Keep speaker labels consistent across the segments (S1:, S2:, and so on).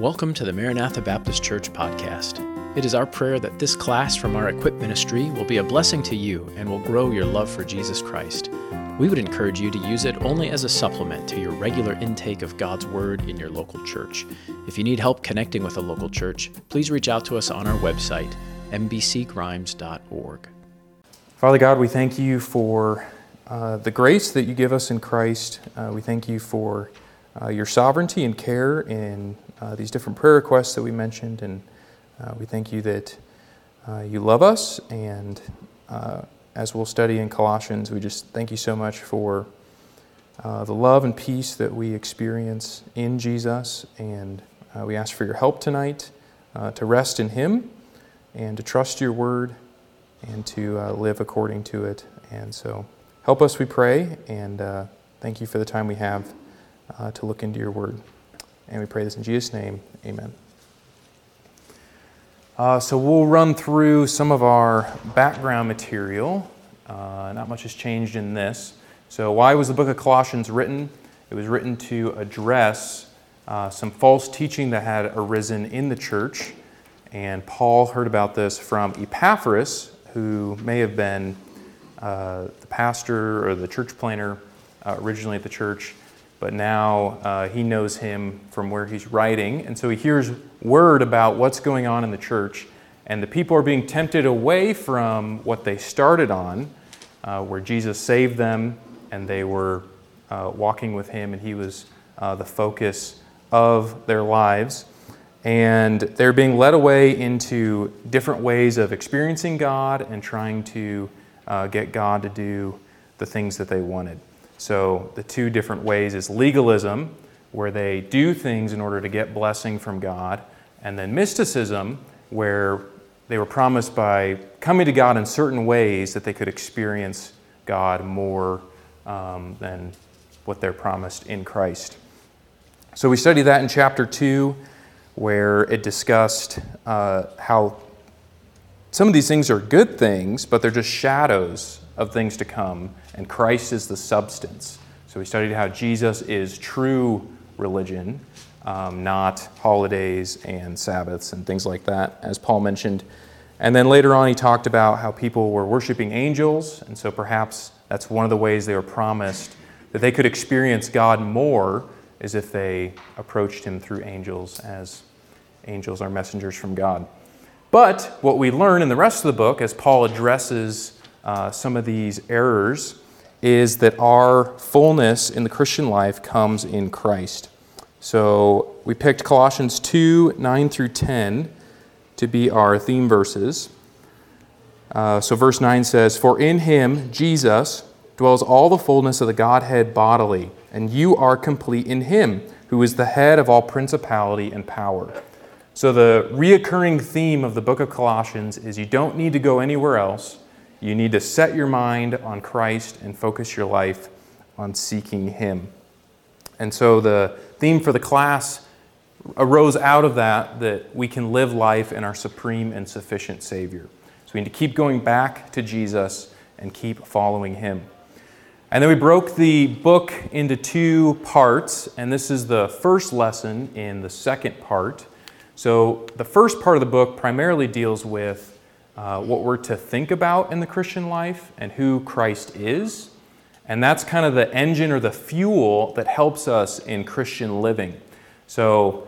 S1: Welcome to the Maranatha Baptist Church podcast. It is our prayer that this class from our Equip ministry will be a blessing to you and will grow your love for Jesus Christ. We would encourage you to use it only as a supplement to your regular intake of God's Word in your local church. If you need help connecting with a local church, please reach out to us on our website, mbcgrimes.org.
S2: Father God, we thank you for uh, the grace that you give us in Christ. Uh, we thank you for uh, your sovereignty and care in uh, these different prayer requests that we mentioned. And uh, we thank you that uh, you love us. And uh, as we'll study in Colossians, we just thank you so much for uh, the love and peace that we experience in Jesus. And we ask for your help tonight to rest in Him and to trust your word and to live according to it. And so help us, we pray. And thank you for the time we have to look into your word. And we pray this in Jesus' name. Amen. Uh, so we'll run through some of our background material. Uh, not much has changed in this. So, why was the book of Colossians written? It was written to address uh, some false teaching that had arisen in the church. And Paul heard about this from Epaphras, who may have been uh, the pastor or the church planter uh, originally at the church but now uh, he knows him from where he's writing. And so he hears word about what's going on in the church. And the people are being tempted away from what they started on, uh, where Jesus saved them and they were uh, walking with him, and he was uh, the focus of their lives. And they're being led away into different ways of experiencing God and trying to uh, get God to do the things that they wanted. So, the two different ways is legalism, where they do things in order to get blessing from God, and then mysticism, where they were promised by coming to God in certain ways that they could experience God more um, than what they're promised in Christ. So, we studied that in chapter 2, where it discussed uh, how some of these things are good things, but they're just shadows of things to come and Christ is the substance. So we studied how Jesus is true religion, um, not holidays and Sabbaths and things like that, as Paul mentioned. And then later on, he talked about how people were worshiping angels, and so perhaps that's one of the ways they were promised that they could experience God more is if they approached him through angels, as angels are messengers from God. But what we learn in the rest of the book, as Paul addresses uh, some of these errors is that our fullness in the Christian life comes in Christ. So we picked Colossians 2 9 through 10 to be our theme verses. Uh, so verse 9 says, For in him, Jesus, dwells all the fullness of the Godhead bodily, and you are complete in him, who is the head of all principality and power. So the reoccurring theme of the book of Colossians is you don't need to go anywhere else. You need to set your mind on Christ and focus your life on seeking Him. And so the theme for the class arose out of that that we can live life in our supreme and sufficient Savior. So we need to keep going back to Jesus and keep following Him. And then we broke the book into two parts, and this is the first lesson in the second part. So the first part of the book primarily deals with uh, what we're to think about in the Christian life and who Christ is. And that's kind of the engine or the fuel that helps us in Christian living. So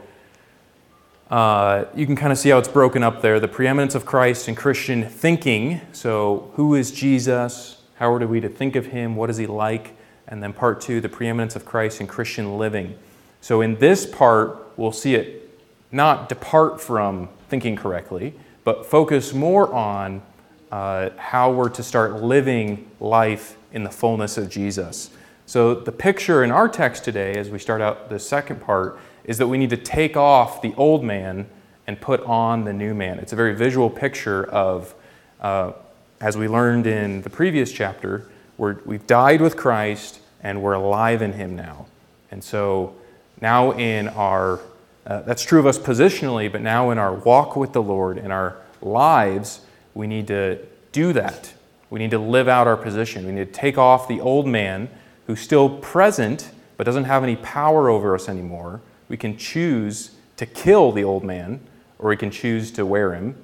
S2: uh, you can kind of see how it's broken up there the preeminence of Christ in Christian thinking. So, who is Jesus? How are we to think of him? What is he like? And then part two, the preeminence of Christ in Christian living. So, in this part, we'll see it not depart from thinking correctly, but focus more on uh, how we're to start living life in the fullness of Jesus. So, the picture in our text today, as we start out the second part, is that we need to take off the old man and put on the new man. It's a very visual picture of, uh, as we learned in the previous chapter, we we've died with Christ and we're alive in Him now. And so, now in our uh, that's true of us positionally, but now in our walk with the Lord, in our lives, we need to do that. We need to live out our position. We need to take off the old man who's still present but doesn't have any power over us anymore. We can choose to kill the old man, or we can choose to wear him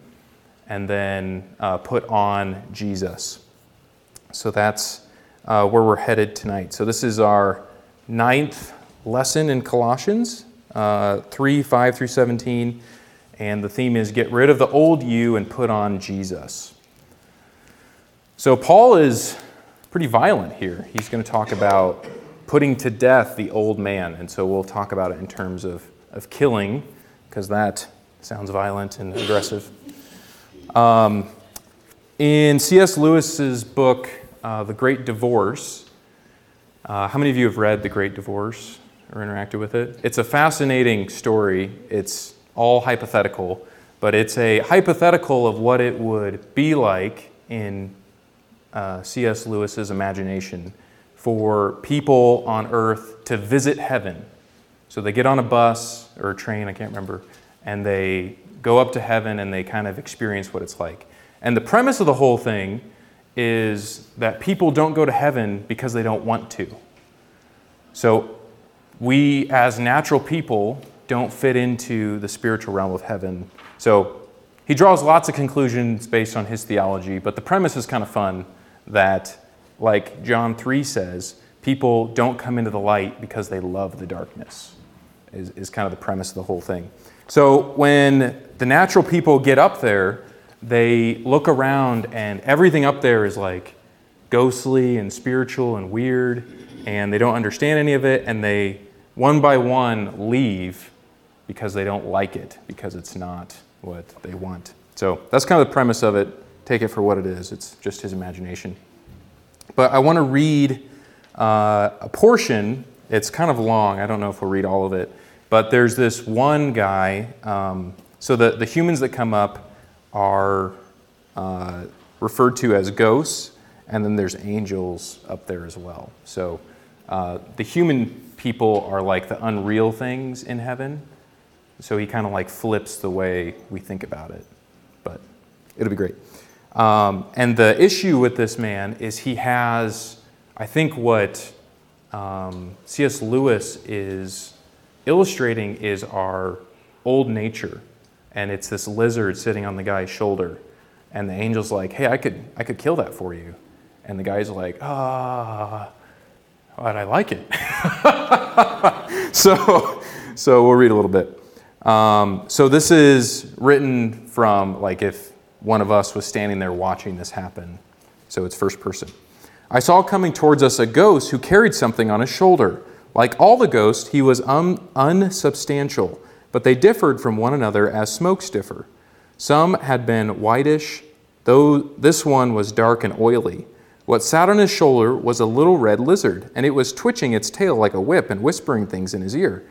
S2: and then uh, put on Jesus. So that's uh, where we're headed tonight. So this is our ninth lesson in Colossians uh, 3 5 through 17. And the theme is get rid of the old you and put on Jesus. So Paul is pretty violent here. He's going to talk about putting to death the old man. And so we'll talk about it in terms of, of killing, because that sounds violent and aggressive. Um, in C.S. Lewis's book, uh, The Great Divorce, uh, how many of you have read The Great Divorce or interacted with it? It's a fascinating story. It's all hypothetical, but it's a hypothetical of what it would be like in uh, C.S. Lewis's imagination for people on earth to visit heaven. So they get on a bus or a train, I can't remember, and they go up to heaven and they kind of experience what it's like. And the premise of the whole thing is that people don't go to heaven because they don't want to. So we, as natural people, don't fit into the spiritual realm of heaven. So he draws lots of conclusions based on his theology, but the premise is kind of fun that, like John 3 says, people don't come into the light because they love the darkness, is, is kind of the premise of the whole thing. So when the natural people get up there, they look around and everything up there is like ghostly and spiritual and weird, and they don't understand any of it, and they one by one leave because they don't like it, because it's not what they want. So that's kind of the premise of it. Take it for what it is, it's just his imagination. But I want to read uh, a portion. It's kind of long. I don't know if we'll read all of it. But there's this one guy. Um, so the, the humans that come up are uh, referred to as ghosts, and then there's angels up there as well. So uh, the human people are like the unreal things in heaven. So he kind of like flips the way we think about it. But it'll be great. Um, and the issue with this man is he has, I think, what um, C.S. Lewis is illustrating is our old nature. And it's this lizard sitting on the guy's shoulder. And the angel's like, hey, I could, I could kill that for you. And the guy's like, ah, but I like it. so, so we'll read a little bit. Um, so this is written from like if one of us was standing there watching this happen. So it's first person. I saw coming towards us a ghost who carried something on his shoulder. Like all the ghosts, he was un- unsubstantial, but they differed from one another as smokes differ. Some had been whitish, though this one was dark and oily. What sat on his shoulder was a little red lizard, and it was twitching its tail like a whip and whispering things in his ear.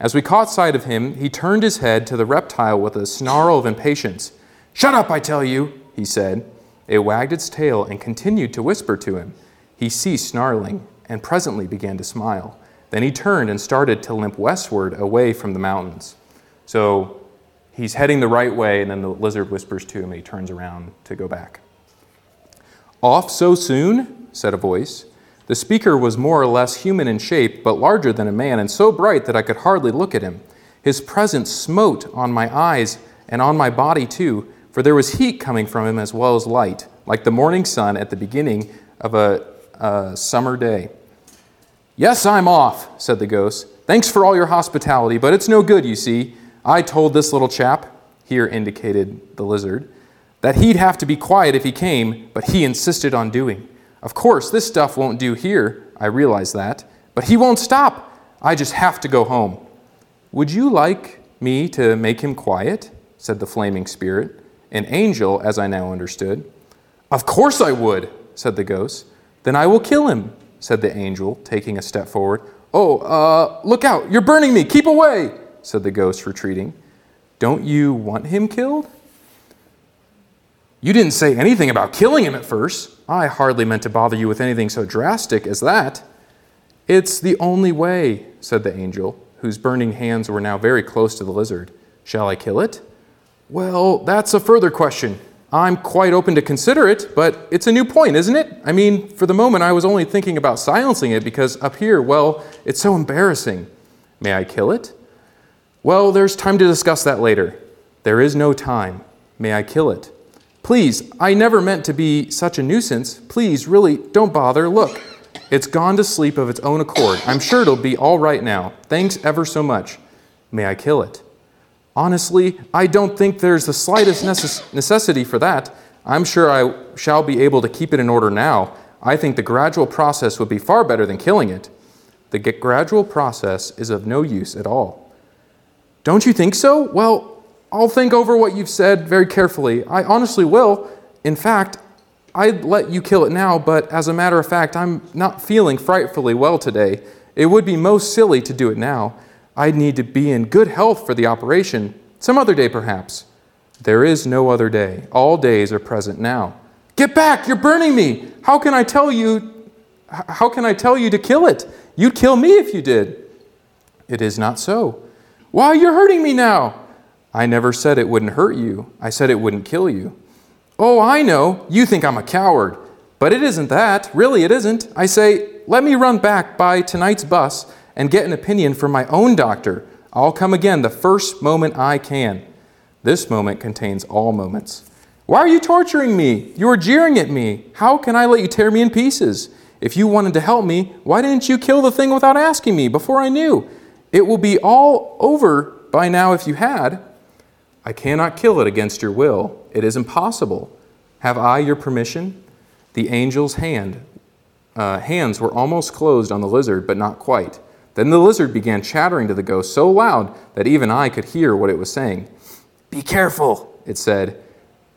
S2: As we caught sight of him, he turned his head to the reptile with a snarl of impatience. Shut up, I tell you, he said. It wagged its tail and continued to whisper to him. He ceased snarling and presently began to smile. Then he turned and started to limp westward away from the mountains. So he's heading the right way, and then the lizard whispers to him, and he turns around to go back. Off so soon? said a voice. The speaker was more or less human in shape, but larger than a man, and so bright that I could hardly look at him. His presence smote on my eyes and on my body too, for there was heat coming from him as well as light, like the morning sun at the beginning of a, a summer day. Yes, I'm off, said the ghost. Thanks for all your hospitality, but it's no good, you see. I told this little chap, here indicated the lizard, that he'd have to be quiet if he came, but he insisted on doing. Of course, this stuff won't do here, I realize that, but he won't stop. I just have to go home. Would you like me to make him quiet? said the flaming spirit, an angel, as I now understood. Of course I would, said the ghost. Then I will kill him, said the angel, taking a step forward. Oh, uh, look out, you're burning me, keep away, said the ghost, retreating. Don't you want him killed? You didn't say anything about killing him at first. I hardly meant to bother you with anything so drastic as that. It's the only way, said the angel, whose burning hands were now very close to the lizard. Shall I kill it? Well, that's a further question. I'm quite open to consider it, but it's a new point, isn't it? I mean, for the moment, I was only thinking about silencing it because up here, well, it's so embarrassing. May I kill it? Well, there's time to discuss that later. There is no time. May I kill it? Please, I never meant to be such a nuisance. Please, really, don't bother. Look, it's gone to sleep of its own accord. I'm sure it'll be all right now. Thanks ever so much. May I kill it? Honestly, I don't think there's the slightest necess- necessity for that. I'm sure I shall be able to keep it in order now. I think the gradual process would be far better than killing it. The gradual process is of no use at all. Don't you think so? Well, I'll think over what you've said very carefully. I honestly will. In fact, I'd let you kill it now, but as a matter of fact, I'm not feeling frightfully well today. It would be most silly to do it now. I'd need to be in good health for the operation. Some other day, perhaps. There is no other day. All days are present now. Get back! You're burning me! How can I tell you? How can I tell you to kill it? You'd kill me if you did. It is not so. Why, you're hurting me now. I never said it wouldn't hurt you. I said it wouldn't kill you. Oh, I know. You think I'm a coward. But it isn't that. Really, it isn't. I say, let me run back by tonight's bus and get an opinion from my own doctor. I'll come again the first moment I can. This moment contains all moments. Why are you torturing me? You are jeering at me. How can I let you tear me in pieces? If you wanted to help me, why didn't you kill the thing without asking me before I knew? It will be all over by now if you had. I cannot kill it against your will. It is impossible. Have I your permission? The angel's hand, uh, hands were almost closed on the lizard, but not quite. Then the lizard began chattering to the ghost so loud that even I could hear what it was saying. Be careful, it said.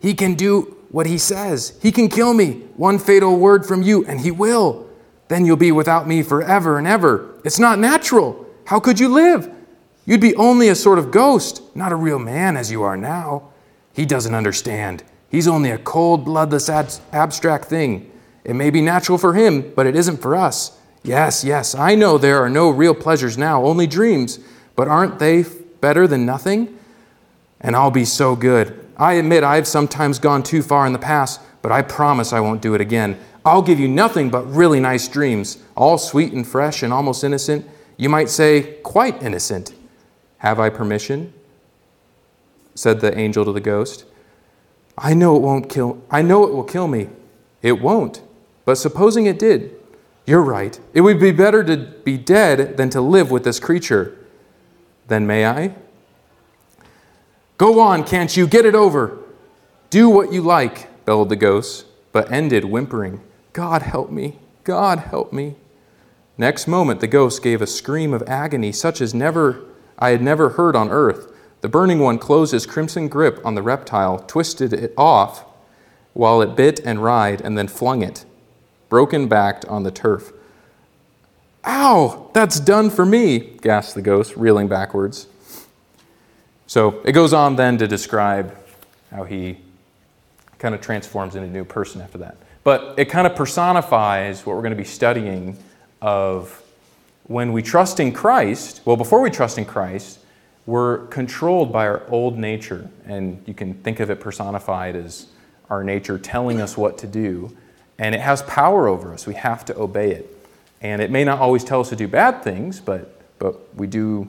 S2: He can do what he says. He can kill me. One fatal word from you, and he will. Then you'll be without me forever and ever. It's not natural. How could you live? You'd be only a sort of ghost, not a real man as you are now. He doesn't understand. He's only a cold, bloodless, ab- abstract thing. It may be natural for him, but it isn't for us. Yes, yes, I know there are no real pleasures now, only dreams, but aren't they better than nothing? And I'll be so good. I admit I've sometimes gone too far in the past, but I promise I won't do it again. I'll give you nothing but really nice dreams, all sweet and fresh and almost innocent. You might say, quite innocent. Have I permission? said the angel to the ghost. I know it won't kill I know it will kill me. It won't. But supposing it did, you're right. It would be better to be dead than to live with this creature. Then may I? Go on, can't you? Get it over. Do what you like, bellowed the ghost, but ended whimpering, God help me, God help me. Next moment, the ghost gave a scream of agony such as never I had never heard on earth. The burning one closed his crimson grip on the reptile, twisted it off while it bit and writhed, and then flung it, broken backed, on the turf. Ow, that's done for me, gasped the ghost, reeling backwards. So it goes on then to describe how he kind of transforms into a new person after that. But it kind of personifies what we're going to be studying of when we trust in Christ, well, before we trust in Christ, we're controlled by our old nature. And you can think of it personified as our nature telling us what to do. And it has power over us. We have to obey it. And it may not always tell us to do bad things, but, but we do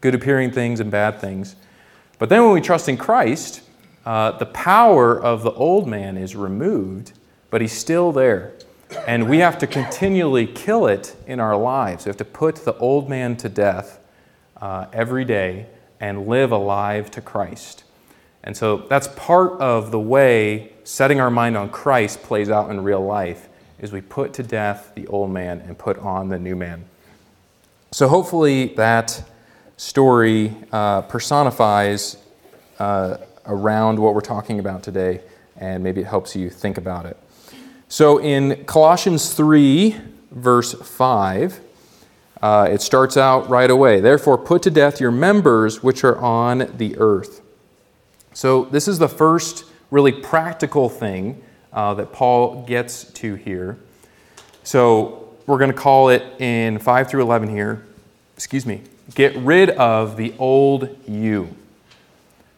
S2: good appearing things and bad things. But then when we trust in Christ, uh, the power of the old man is removed, but he's still there. And we have to continually kill it in our lives. We have to put the old man to death uh, every day and live alive to Christ. And so that's part of the way setting our mind on Christ plays out in real life is we put to death the old man and put on the new man. So hopefully that story uh, personifies uh, around what we're talking about today, and maybe it helps you think about it. So in Colossians 3, verse 5, uh, it starts out right away. Therefore, put to death your members which are on the earth. So, this is the first really practical thing uh, that Paul gets to here. So, we're going to call it in 5 through 11 here, excuse me, get rid of the old you.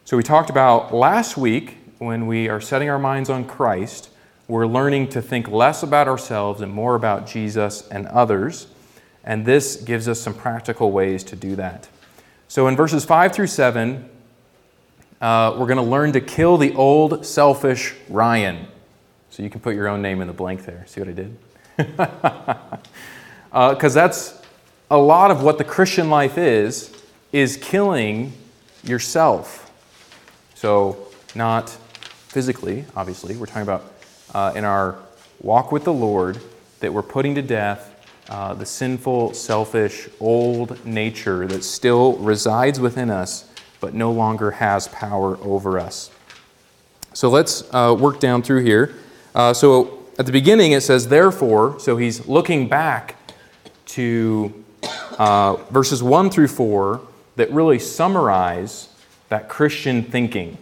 S2: So, we talked about last week when we are setting our minds on Christ we're learning to think less about ourselves and more about Jesus and others. And this gives us some practical ways to do that. So in verses 5 through 7, uh, we're going to learn to kill the old, selfish Ryan. So you can put your own name in the blank there. See what I did? Because uh, that's a lot of what the Christian life is, is killing yourself. So, not physically, obviously. We're talking about uh, in our walk with the Lord that we're putting to death uh, the sinful, selfish, old nature that still resides within us but no longer has power over us. So let's uh, work down through here. Uh, so at the beginning it says, therefore, so he's looking back to uh, verses 1 through 4 that really summarize that Christian thinking.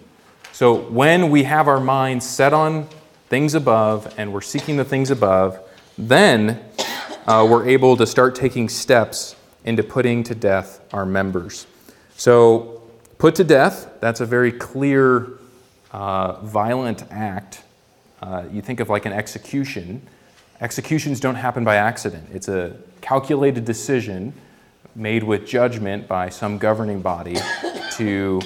S2: So when we have our minds set on things above and we're seeking the things above, then uh, we're able to start taking steps into putting to death our members. So, put to death, that's a very clear, uh, violent act. Uh, you think of like an execution. Executions don't happen by accident, it's a calculated decision made with judgment by some governing body to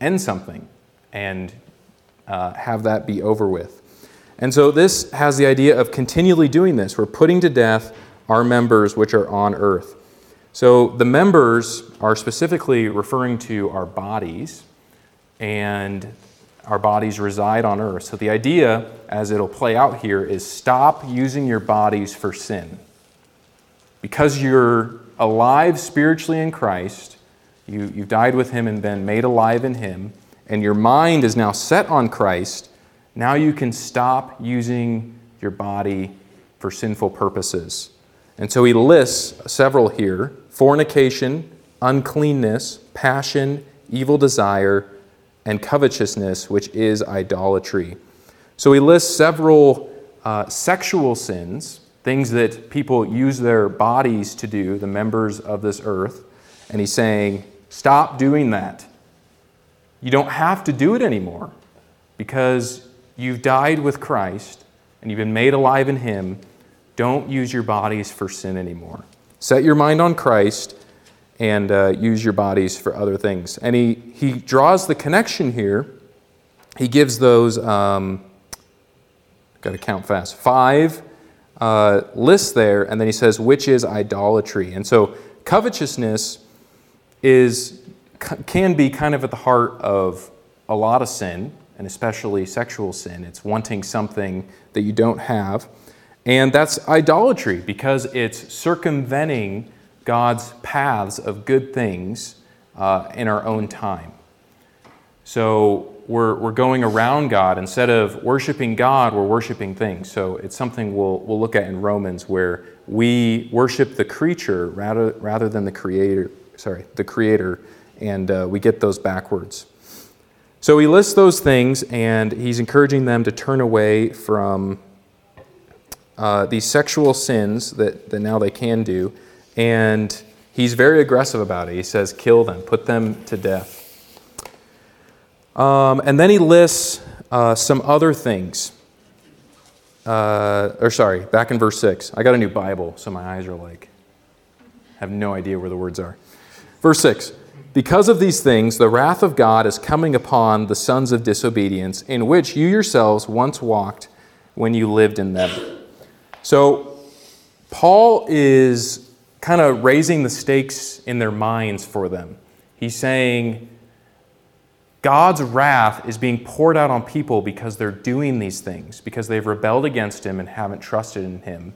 S2: end something and uh, have that be over with. And so this has the idea of continually doing this. We're putting to death our members which are on earth. So the members are specifically referring to our bodies, and our bodies reside on earth. So the idea, as it'll play out here, is stop using your bodies for sin. Because you're alive spiritually in Christ, you, you've died with Him and been made alive in Him, and your mind is now set on Christ now you can stop using your body for sinful purposes. And so he lists several here fornication, uncleanness, passion, evil desire, and covetousness, which is idolatry. So he lists several uh, sexual sins, things that people use their bodies to do, the members of this earth. And he's saying, stop doing that. You don't have to do it anymore because You've died with Christ and you've been made alive in Him. Don't use your bodies for sin anymore. Set your mind on Christ and uh, use your bodies for other things. And he, he draws the connection here. He gives those, um, got to count fast, five uh, lists there, and then he says, which is idolatry. And so covetousness is, can be kind of at the heart of a lot of sin and especially sexual sin. It's wanting something that you don't have. And that's idolatry because it's circumventing God's paths of good things uh, in our own time. So we're, we're going around God. Instead of worshiping God, we're worshiping things. So it's something we'll, we'll look at in Romans where we worship the creature rather, rather than the creator, sorry, the creator, and uh, we get those backwards. So he lists those things and he's encouraging them to turn away from uh, these sexual sins that, that now they can do. And he's very aggressive about it. He says, kill them, put them to death. Um, and then he lists uh, some other things. Uh, or sorry, back in verse 6. I got a new Bible, so my eyes are like, have no idea where the words are. Verse 6 because of these things, the wrath of God is coming upon the sons of disobedience, in which you yourselves once walked when you lived in them. So, Paul is kind of raising the stakes in their minds for them. He's saying, God's wrath is being poured out on people because they're doing these things, because they've rebelled against Him and haven't trusted in Him.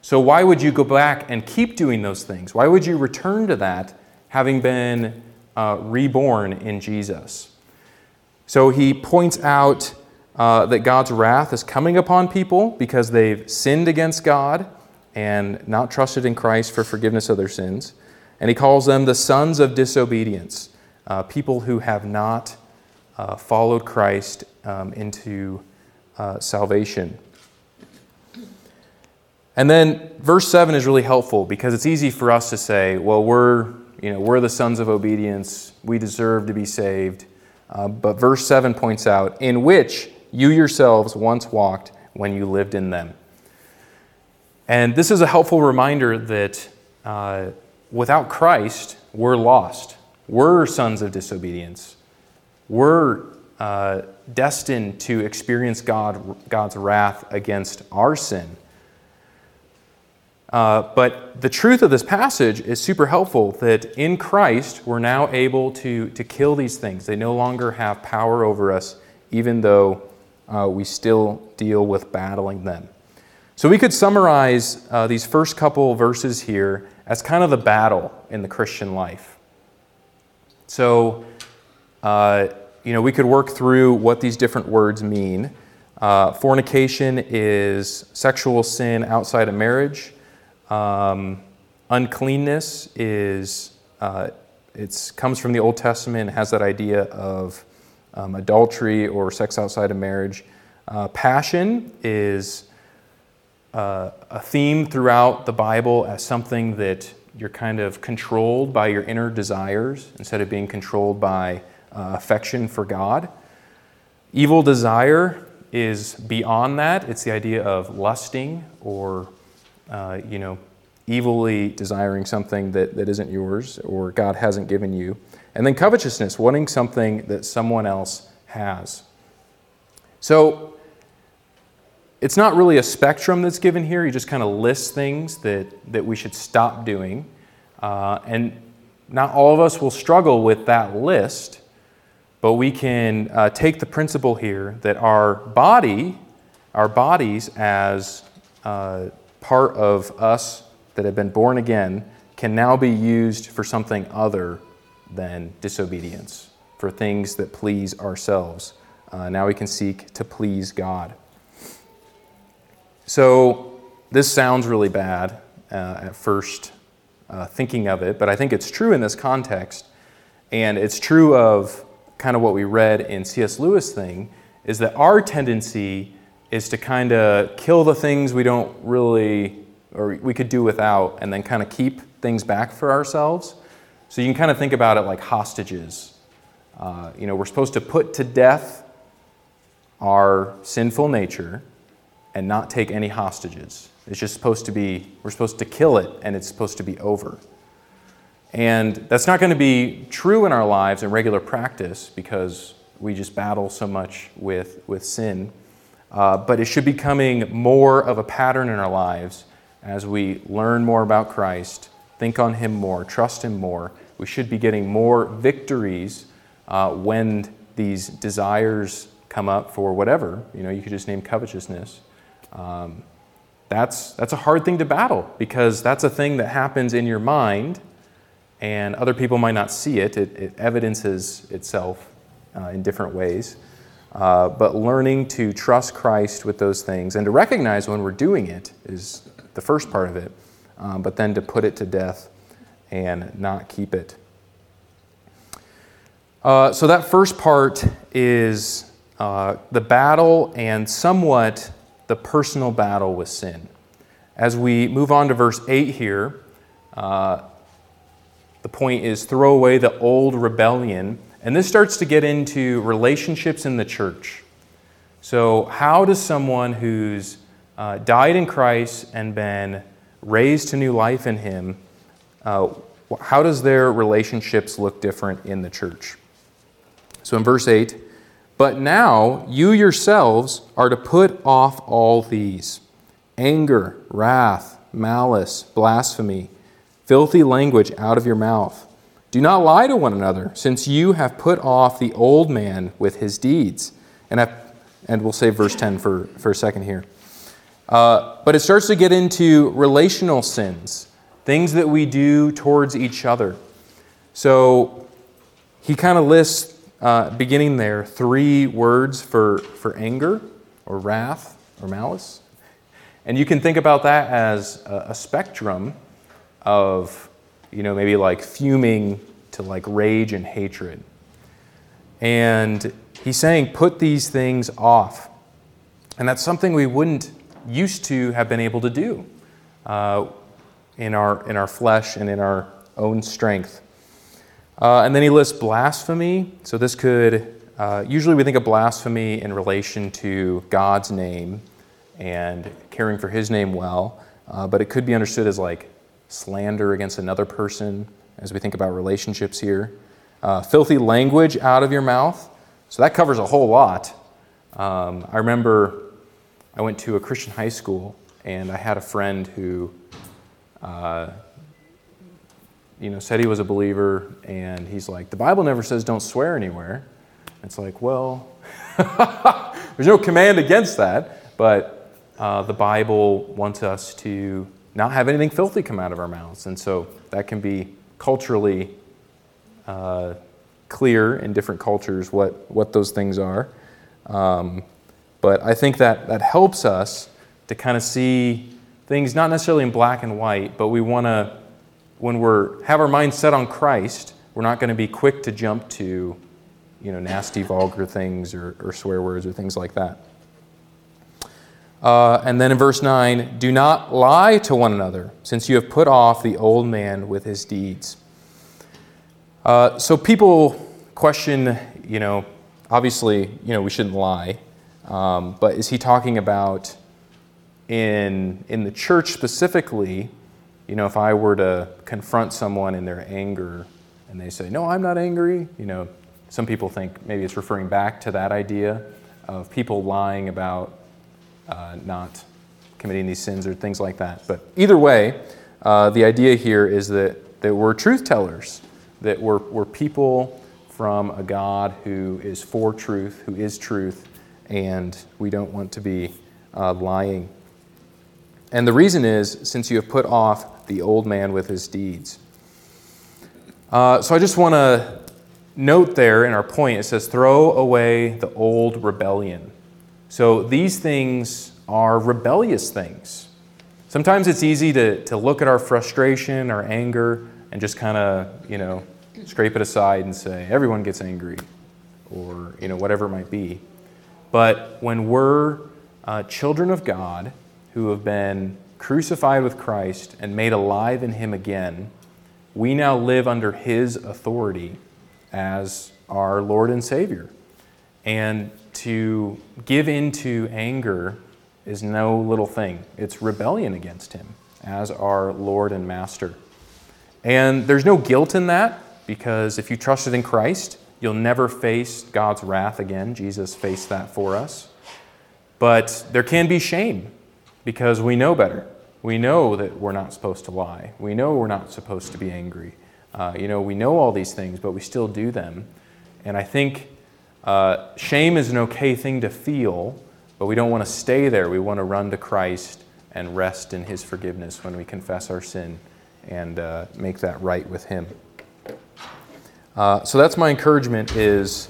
S2: So, why would you go back and keep doing those things? Why would you return to that having been uh, reborn in Jesus. So he points out uh, that God's wrath is coming upon people because they've sinned against God and not trusted in Christ for forgiveness of their sins. And he calls them the sons of disobedience, uh, people who have not uh, followed Christ um, into uh, salvation. And then verse 7 is really helpful because it's easy for us to say, well, we're you know, we're the sons of obedience, we deserve to be saved. Uh, but verse 7 points out, in which you yourselves once walked when you lived in them. And this is a helpful reminder that uh, without Christ, we're lost. We're sons of disobedience. We're uh, destined to experience God, God's wrath against our sin. Uh, but the truth of this passage is super helpful that in Christ we're now able to, to kill these things. They no longer have power over us, even though uh, we still deal with battling them. So we could summarize uh, these first couple verses here as kind of the battle in the Christian life. So, uh, you know, we could work through what these different words mean. Uh, fornication is sexual sin outside of marriage. Um, uncleanness is uh, it comes from the Old Testament. has that idea of um, adultery or sex outside of marriage. Uh, passion is uh, a theme throughout the Bible as something that you're kind of controlled by your inner desires instead of being controlled by uh, affection for God. Evil desire is beyond that. It's the idea of lusting or, uh, you know, evilly desiring something that, that isn't yours or God hasn't given you. And then covetousness, wanting something that someone else has. So it's not really a spectrum that's given here. He just kind of lists things that, that we should stop doing. Uh, and not all of us will struggle with that list, but we can uh, take the principle here that our body, our bodies as uh, part of us that have been born again, can now be used for something other than disobedience, for things that please ourselves. Uh, now we can seek to please God. So, this sounds really bad uh, at first uh, thinking of it, but I think it's true in this context. And it's true of kind of what we read in C.S. Lewis' thing is that our tendency is to kind of kill the things we don't really, or we could do without, and then kind of keep things back for ourselves. So you can kind of think about it like hostages. Uh, you know, we're supposed to put to death our sinful nature and not take any hostages. It's just supposed to be, we're supposed to kill it and it's supposed to be over. And that's not going to be true in our lives in regular practice because we just battle so much with, with sin. Uh, but it should be coming more of a pattern in our lives as we learn more about Christ, think on Him more, trust Him more. We should be getting more victories uh, when these desires come up for whatever. You know, you could just name covetousness. Um, that's, that's a hard thing to battle because that's a thing that happens in your mind and other people might not see it. It, it evidences itself uh, in different ways. Uh, but learning to trust Christ with those things and to recognize when we're doing it is the first part of it, um, but then to put it to death and not keep it. Uh, so, that first part is uh, the battle and somewhat the personal battle with sin. As we move on to verse 8 here, uh, the point is throw away the old rebellion. And this starts to get into relationships in the church. So, how does someone who's uh, died in Christ and been raised to new life in Him, uh, how does their relationships look different in the church? So, in verse 8, but now you yourselves are to put off all these anger, wrath, malice, blasphemy, filthy language out of your mouth. Do not lie to one another, since you have put off the old man with his deeds. And, I, and we'll save verse 10 for, for a second here. Uh, but it starts to get into relational sins, things that we do towards each other. So he kind of lists uh, beginning there, three words for, for anger or wrath or malice. And you can think about that as a, a spectrum of, you know, maybe like fuming to like rage and hatred. And he's saying, put these things off. And that's something we wouldn't used to have been able to do uh, in, our, in our flesh and in our own strength. Uh, and then he lists blasphemy. So this could, uh, usually we think of blasphemy in relation to God's name and caring for his name well, uh, but it could be understood as like slander against another person, as we think about relationships here. Uh, filthy language out of your mouth. So that covers a whole lot. Um, I remember I went to a Christian high school and I had a friend who, uh, you know, said he was a believer, and he's like, "The Bible never says don't swear anywhere." It's like, well, there's no command against that, but uh, the Bible wants us to not have anything filthy come out of our mouths, and so that can be culturally uh, clear in different cultures what what those things are. Um, but I think that that helps us to kind of see things not necessarily in black and white, but we want to, when we're have our mind set on Christ, we're not going to be quick to jump to, you know, nasty, vulgar things or, or swear words or things like that. Uh, and then in verse 9, do not lie to one another, since you have put off the old man with his deeds. Uh, so people question, you know, obviously, you know, we shouldn't lie, um, but is he talking about in, in the church specifically, you know, if I were to confront someone in their anger and they say, No, I'm not angry, you know, some people think maybe it's referring back to that idea of people lying about uh, not committing these sins or things like that. But either way, uh, the idea here is that, that we're truth tellers, that we're, we're people from a God who is for truth, who is truth, and we don't want to be uh, lying. And the reason is since you have put off the old man with his deeds. Uh, so I just want to note there in our point it says, throw away the old rebellion. So these things are rebellious things. Sometimes it's easy to, to look at our frustration, our anger, and just kind of, you know, scrape it aside and say, everyone gets angry, or, you know, whatever it might be. But when we're uh, children of God, who have been crucified with Christ and made alive in Him again, we now live under His authority as our Lord and Savior. And to give into anger is no little thing, it's rebellion against Him as our Lord and Master. And there's no guilt in that because if you trusted in Christ, you'll never face God's wrath again. Jesus faced that for us. But there can be shame because we know better. We know that we're not supposed to lie. We know we're not supposed to be angry. Uh, you know, we know all these things, but we still do them. And I think uh, shame is an okay thing to feel, but we don't want to stay there. We want to run to Christ and rest in His forgiveness when we confess our sin and uh, make that right with Him. Uh, so that's my encouragement: is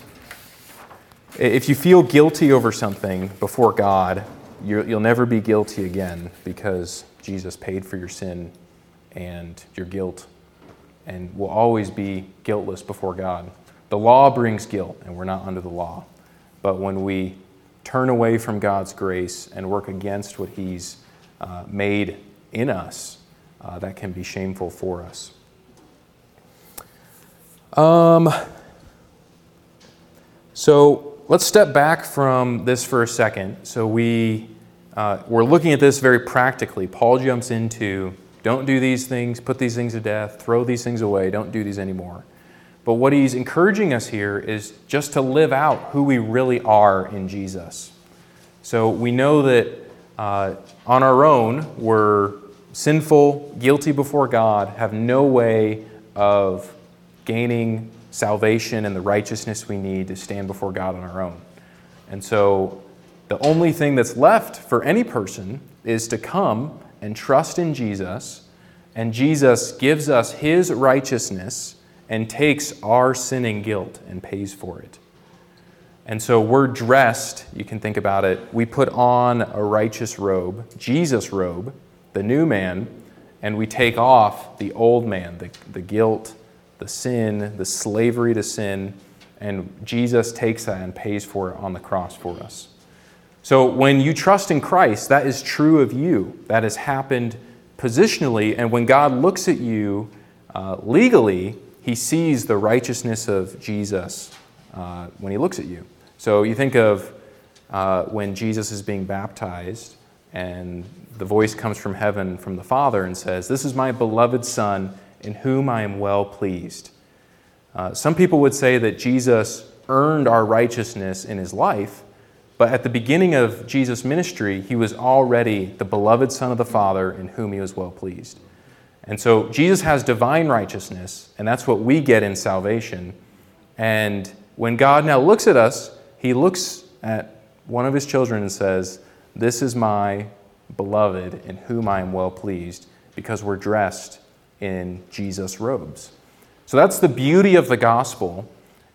S2: if you feel guilty over something before God, you'll never be guilty again because Jesus paid for your sin and your guilt and will always be guiltless before God. The law brings guilt, and we're not under the law. But when we turn away from God's grace and work against what He's uh, made in us, uh, that can be shameful for us. Um, so let's step back from this for a second. So we uh, we're looking at this very practically. Paul jumps into don't do these things, put these things to death, throw these things away, don't do these anymore. But what he's encouraging us here is just to live out who we really are in Jesus. So we know that uh, on our own, we're sinful, guilty before God, have no way of gaining salvation and the righteousness we need to stand before God on our own. And so the only thing that's left for any person is to come and trust in Jesus, and Jesus gives us his righteousness and takes our sin and guilt and pays for it. And so we're dressed, you can think about it, we put on a righteous robe, Jesus' robe, the new man, and we take off the old man, the, the guilt, the sin, the slavery to sin, and Jesus takes that and pays for it on the cross for us. So when you trust in Christ, that is true of you. That has happened positionally. And when God looks at you uh, legally, he sees the righteousness of Jesus uh, when he looks at you. So you think of uh, when Jesus is being baptized and the voice comes from heaven from the Father and says, This is my beloved Son in whom I am well pleased. Uh, some people would say that Jesus earned our righteousness in his life, but at the beginning of Jesus' ministry, he was already the beloved Son of the Father in whom he was well pleased. And so Jesus has divine righteousness, and that's what we get in salvation. And when God now looks at us, he looks at one of his children and says, This is my beloved in whom I am well pleased, because we're dressed in Jesus' robes. So that's the beauty of the gospel.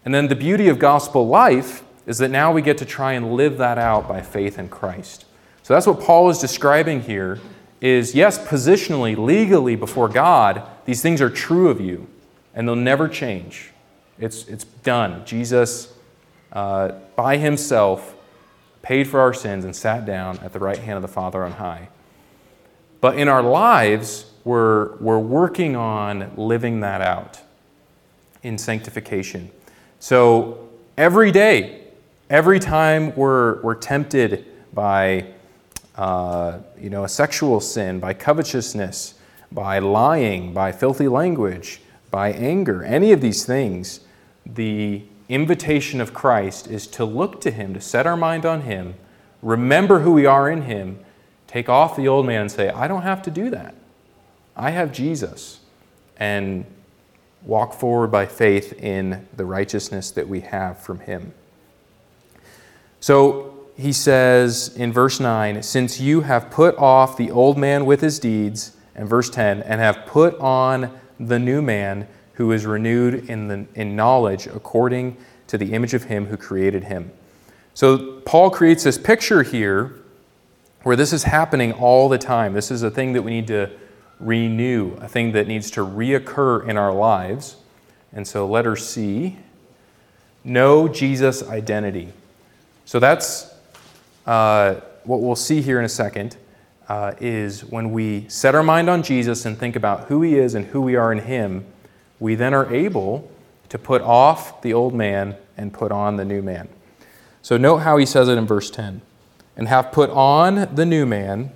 S2: And then the beauty of gospel life is that now we get to try and live that out by faith in Christ. So that's what Paul is describing here is yes, positionally, legally before God, these things are true of you and they'll never change. It's, it's done. Jesus, uh, by himself, paid for our sins and sat down at the right hand of the Father on high. But in our lives, we're, we're working on living that out in sanctification. So every day, every time we're, we're tempted by uh, you know, a sexual sin, by covetousness, by lying, by filthy language, by anger, any of these things, the invitation of Christ is to look to Him, to set our mind on Him, remember who we are in Him, take off the old man and say, I don't have to do that. I have Jesus. And walk forward by faith in the righteousness that we have from Him. So he says in verse 9, Since you have put off the old man with his deeds, and verse 10, and have put on the new man who is renewed in, the, in knowledge according to the image of him who created him. So Paul creates this picture here where this is happening all the time. This is a thing that we need to renew, a thing that needs to reoccur in our lives. And so, letter C know Jesus' identity. So, that's uh, what we'll see here in a second. Uh, is when we set our mind on Jesus and think about who he is and who we are in him, we then are able to put off the old man and put on the new man. So, note how he says it in verse 10 and have put on the new man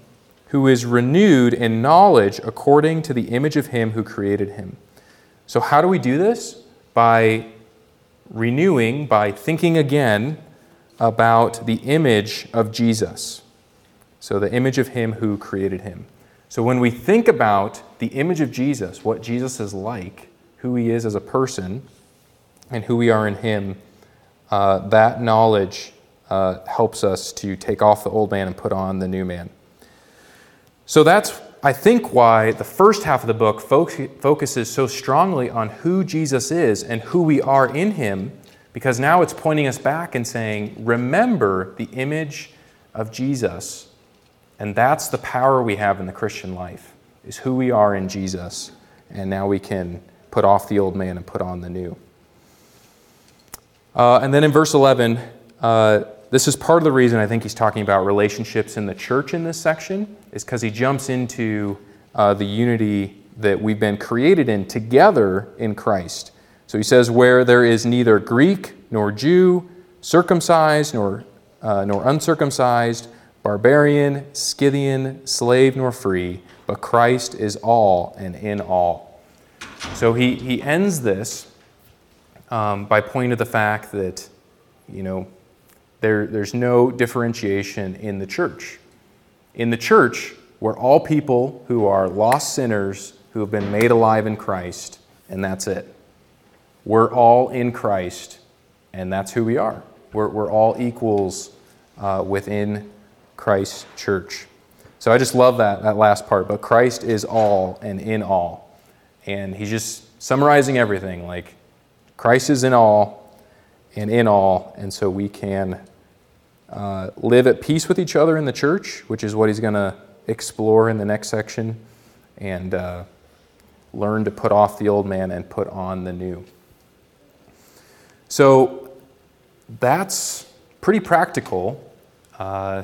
S2: who is renewed in knowledge according to the image of him who created him. So, how do we do this? By renewing, by thinking again about the image of Jesus. So, the image of him who created him. So, when we think about the image of Jesus, what Jesus is like, who he is as a person, and who we are in him, uh, that knowledge uh, helps us to take off the old man and put on the new man. So that's, I think, why the first half of the book focuses so strongly on who Jesus is and who we are in him, because now it's pointing us back and saying, remember the image of Jesus. And that's the power we have in the Christian life, is who we are in Jesus. And now we can put off the old man and put on the new. Uh, and then in verse 11, uh, this is part of the reason I think he's talking about relationships in the church in this section, is because he jumps into uh, the unity that we've been created in together in Christ. So he says, Where there is neither Greek nor Jew, circumcised nor, uh, nor uncircumcised, barbarian, Scythian, slave nor free, but Christ is all and in all. So he, he ends this um, by pointing to the fact that, you know, there, there's no differentiation in the church. In the church, we're all people who are lost sinners who have been made alive in Christ, and that's it. We're all in Christ, and that's who we are. We're, we're all equals uh, within Christ's church. So I just love that, that last part. But Christ is all and in all. And he's just summarizing everything like Christ is in all and in all, and so we can uh, live at peace with each other in the church, which is what he's going to explore in the next section, and uh, learn to put off the old man and put on the new. So that's pretty practical. Uh,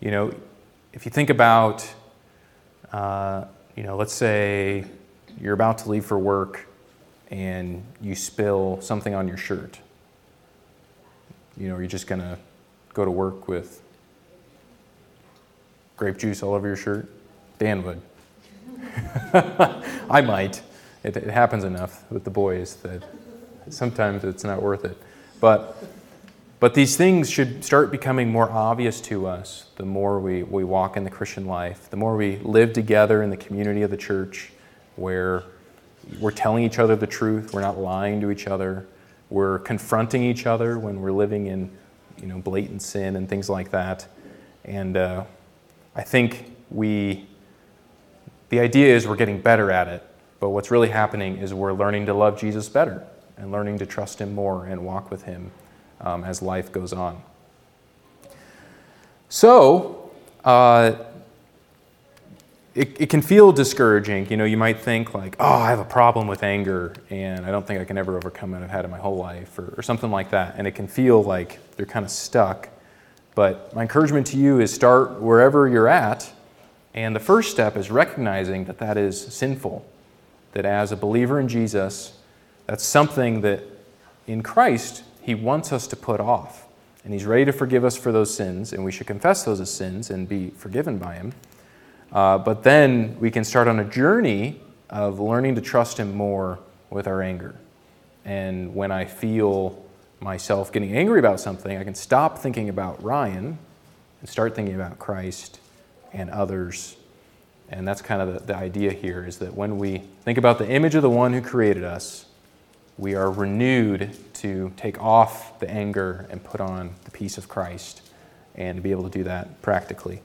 S2: you know, if you think about, uh, you know, let's say you're about to leave for work and you spill something on your shirt. You know, you're just going to go to work with grape juice all over your shirt? Dan would. I might. It, it happens enough with the boys that sometimes it's not worth it. But, but these things should start becoming more obvious to us the more we, we walk in the Christian life, the more we live together in the community of the church where we're telling each other the truth, we're not lying to each other, we're confronting each other when we're living in you know, blatant sin and things like that. And uh, I think we, the idea is we're getting better at it, but what's really happening is we're learning to love Jesus better and learning to trust Him more and walk with Him um, as life goes on. So, uh, it, it can feel discouraging. You know, you might think like, oh, I have a problem with anger and I don't think I can ever overcome it. I've had it my whole life or, or something like that. And it can feel like you're kind of stuck. But my encouragement to you is start wherever you're at. And the first step is recognizing that that is sinful. That as a believer in Jesus, that's something that in Christ, He wants us to put off. And He's ready to forgive us for those sins, and we should confess those as sins and be forgiven by Him. Uh, but then we can start on a journey of learning to trust Him more with our anger. And when I feel myself getting angry about something, I can stop thinking about Ryan and start thinking about Christ and others. And that's kind of the, the idea here is that when we think about the image of the one who created us, we are renewed to take off the anger and put on the peace of Christ and to be able to do that practically.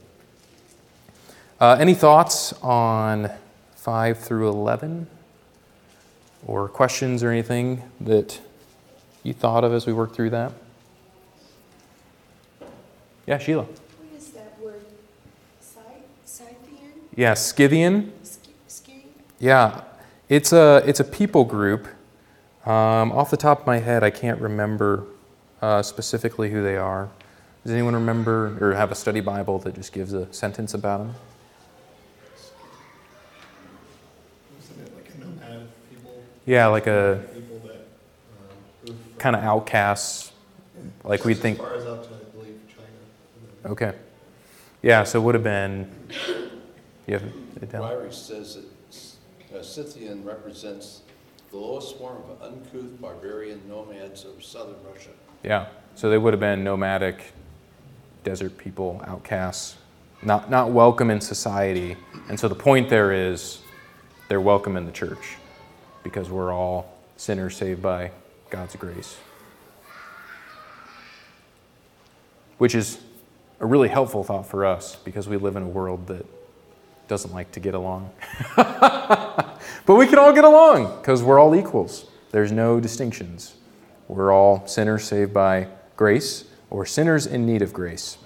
S2: Uh, any thoughts on 5 through 11? Or questions or anything that you thought of as we worked through that? Yeah, Sheila.
S3: What is that word? Scythian?
S2: Yeah, Scythian.
S3: Ski?
S2: Yeah, it's a, it's a people group. Um, off the top of my head, I can't remember uh, specifically who they are. Does anyone remember or have a study Bible that just gives a sentence about them? Yeah, like a kind of outcasts, like we'd think. Okay. Yeah, so it would have been. You have?
S4: Ryrie says that uh, Scythian represents the lowest form of uncouth barbarian nomads of southern Russia.
S2: Yeah, so they would have been nomadic desert people, outcasts, not, not welcome in society. And so the point there is they're welcome in the church because we're all sinners saved by God's grace. Which is a really helpful thought for us because we live in a world that doesn't like to get along. but we can all get along because we're all equals. There's no distinctions. We're all sinners saved by grace or sinners in need of grace.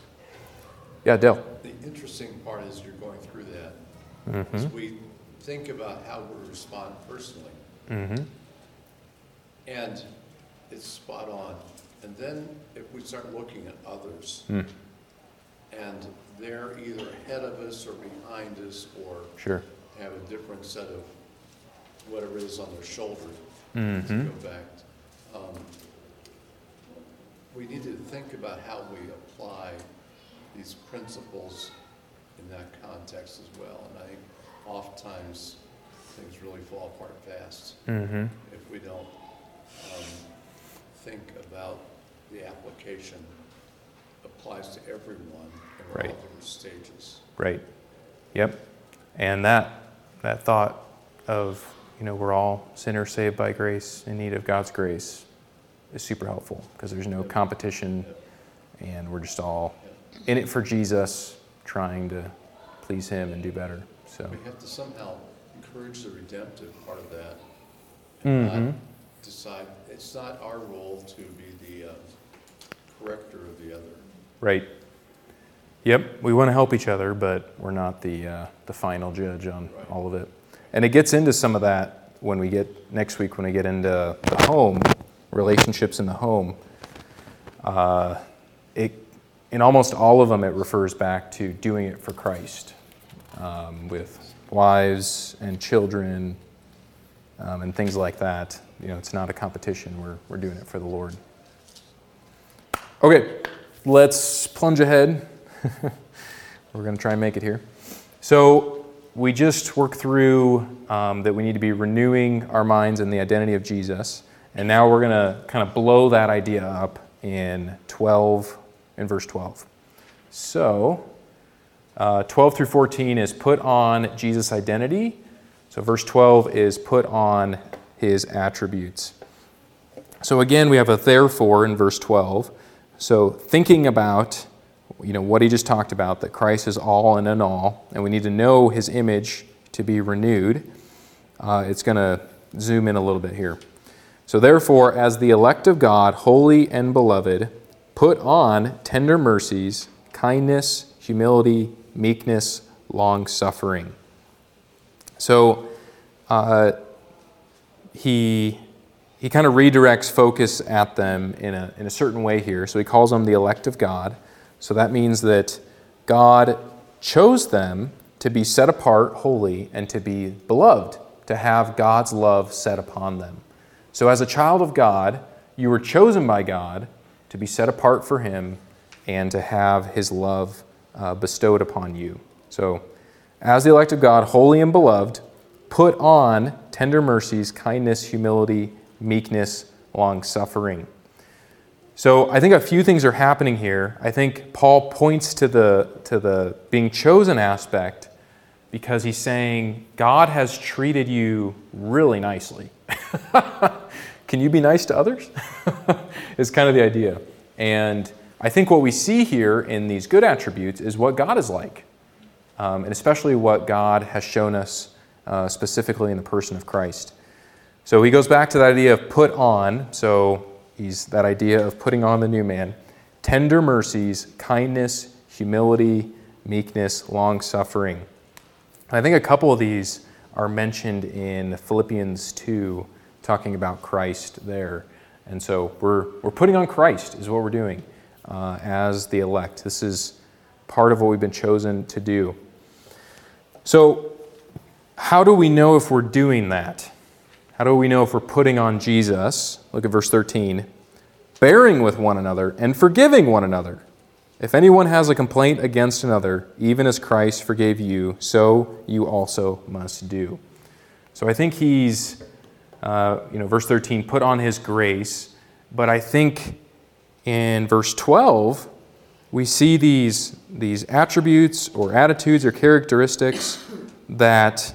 S2: Yeah, Dale.
S4: The interesting part is you're going through that. As we think about how we respond personally.
S2: Mm-hmm.
S4: And it's spot on. And then if we start looking at others,
S2: Mm,
S4: and they're either ahead of us or behind us, or
S2: sure.
S4: have a different set of whatever is on their shoulder, to
S2: Mm-hmm.
S4: go back. um, We need to think about how we apply these principles in that context as well. And I think oftentimes things really fall apart fast
S2: Mm-hmm.
S4: if we don't um, think about the application applies to everyone in all
S2: Right.
S4: different stages.
S2: Right. Yep. And that that thought of you know we're all sinners saved by grace in need of God's grace is super helpful because there's no competition and we're just all in it for Jesus, trying to please Him and do better. So.
S4: We have to somehow encourage the redemptive part of that. and
S2: Mhm.
S4: not Decide, it's not our role to be the uh, corrector of the other.
S2: Right. Yep, we want to help each other, but we're not the, uh, the final judge on
S4: Right.
S2: all of it. And it gets into some of that when we get, next week, when we get into the home, relationships in the home. Uh, it, in almost all of them, it refers back to doing it for Christ um, with wives and children um, and things like that. You know, it's not a competition, we're, we're doing it for the Lord. Okay, let's plunge ahead. We're going to try and make it here. So, we just worked through um, that we need to be renewing our minds in the identity of Jesus. And now we're going to kind of blow that idea up in 12, in verse 12. So, uh, 12 through 14 is put on Jesus' identity. So, verse 12 is put on his attributes. So, again, we have a therefore in verse 12. So, thinking about you know, what he just talked about, that Christ is all and in all, and we need to know his image to be renewed. Uh, it's going to zoom in a little bit here. So, therefore, as the elect of God, holy and beloved, put on tender mercies, kindness, humility, meekness, long suffering. So, uh, he, he kind of redirects focus at them in a, in a certain way here. So, he calls them the elect of God. So that means that God chose them to be set apart, holy, and to be beloved, to have God's love set upon them. So, as a child of God, you were chosen by God to be set apart for Him and to have His love uh, bestowed upon you. So, as the elect of God, holy and beloved, put on tender mercies, kindness, humility, meekness, long suffering. So I think a few things are happening here. I think Paul points to the, to the being chosen aspect because he's saying God has treated you really nicely. Can you be nice to others? is kind of the idea. And I think what we see here in these good attributes is what God is like, um, and especially what God has shown us uh, specifically in the person of Christ. So he goes back to that idea of put on. So He's that idea of putting on the new man. Tender mercies, kindness, humility, meekness, long suffering. I think a couple of these are mentioned in Philippians 2, talking about Christ there. And so we're, we're putting on Christ, is what we're doing uh, as the elect. This is part of what we've been chosen to do. So, how do we know if we're doing that? How do we know if we're putting on Jesus? Look at verse 13. Bearing with one another and forgiving one another. If anyone has a complaint against another, even as Christ forgave you, so you also must do. So I think he's, uh, you know, verse 13, put on his grace. But I think in verse 12, we see these, these attributes or attitudes or characteristics that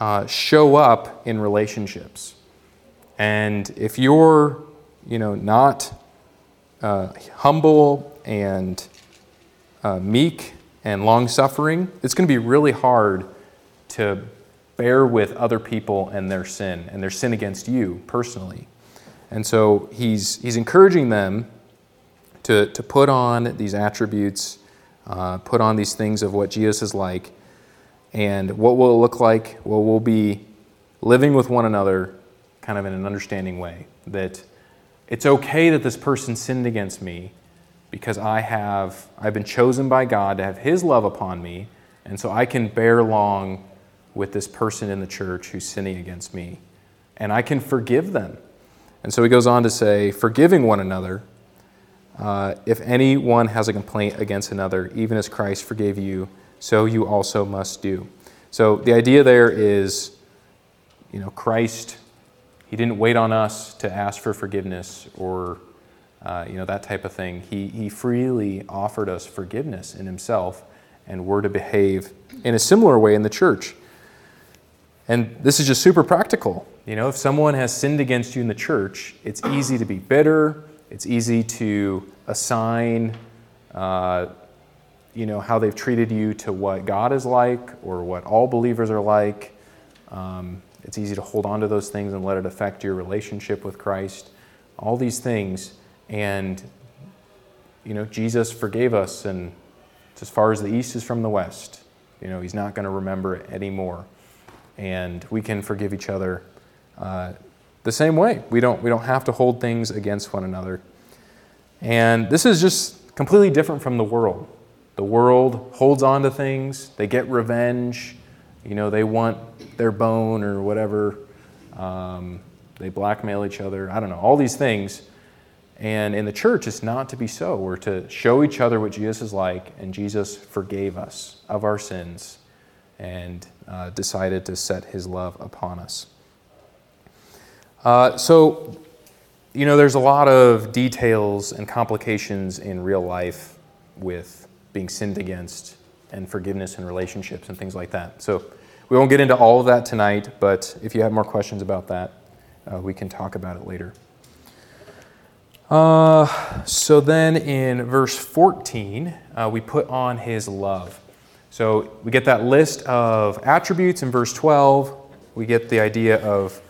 S2: uh, show up in relationships. And if you're, you know, not uh, humble and uh, meek and long suffering, it's going to be really hard to bear with other people and their sin and their sin against you personally. And so he's, he's encouraging them to, to put on these attributes, uh, put on these things of what Jesus is like, and what will it look like? Well, we'll be living with one another kind of in an understanding way. That it's okay that this person sinned against me because I have I've been chosen by God to have his love upon me, and so I can bear long with this person in the church who's sinning against me. And I can forgive them. And so he goes on to say, forgiving one another. Uh, if anyone has a complaint against another, even as Christ forgave you, so you also must do. So the idea there is, you know, Christ, he didn't wait on us to ask for forgiveness or, uh, you know, that type of thing. He, he freely offered us forgiveness in himself, and we're to behave in a similar way in the church. And this is just super practical. You know, if someone has sinned against you in the church, it's easy to be bitter. It's easy to assign uh, you know, how they've treated you to what God is like or what all believers are like. Um, it's easy to hold on to those things and let it affect your relationship with Christ. All these things. And, you know, Jesus forgave us, and it's as far as the east is from the west. You know, He's not going to remember it anymore. And we can forgive each other uh, the same way. We don't, we don't have to hold things against one another. And this is just completely different from the world. The world holds on to things, they get revenge, you know, they want their bone or whatever. Um, they blackmail each other. I don't know, all these things. And in the church, it's not to be so. We're to show each other what Jesus is like, and Jesus forgave us of our sins. And uh, decided to set his love upon us. Uh, so, you know, there's a lot of details and complications in real life with being sinned against and forgiveness in relationships and things like that. So, we won't get into all of that tonight, but if you have more questions about that, uh, we can talk about it later. Uh, so then in verse 14, uh, we put on his love. So we get that list of attributes in verse 12. We get the idea of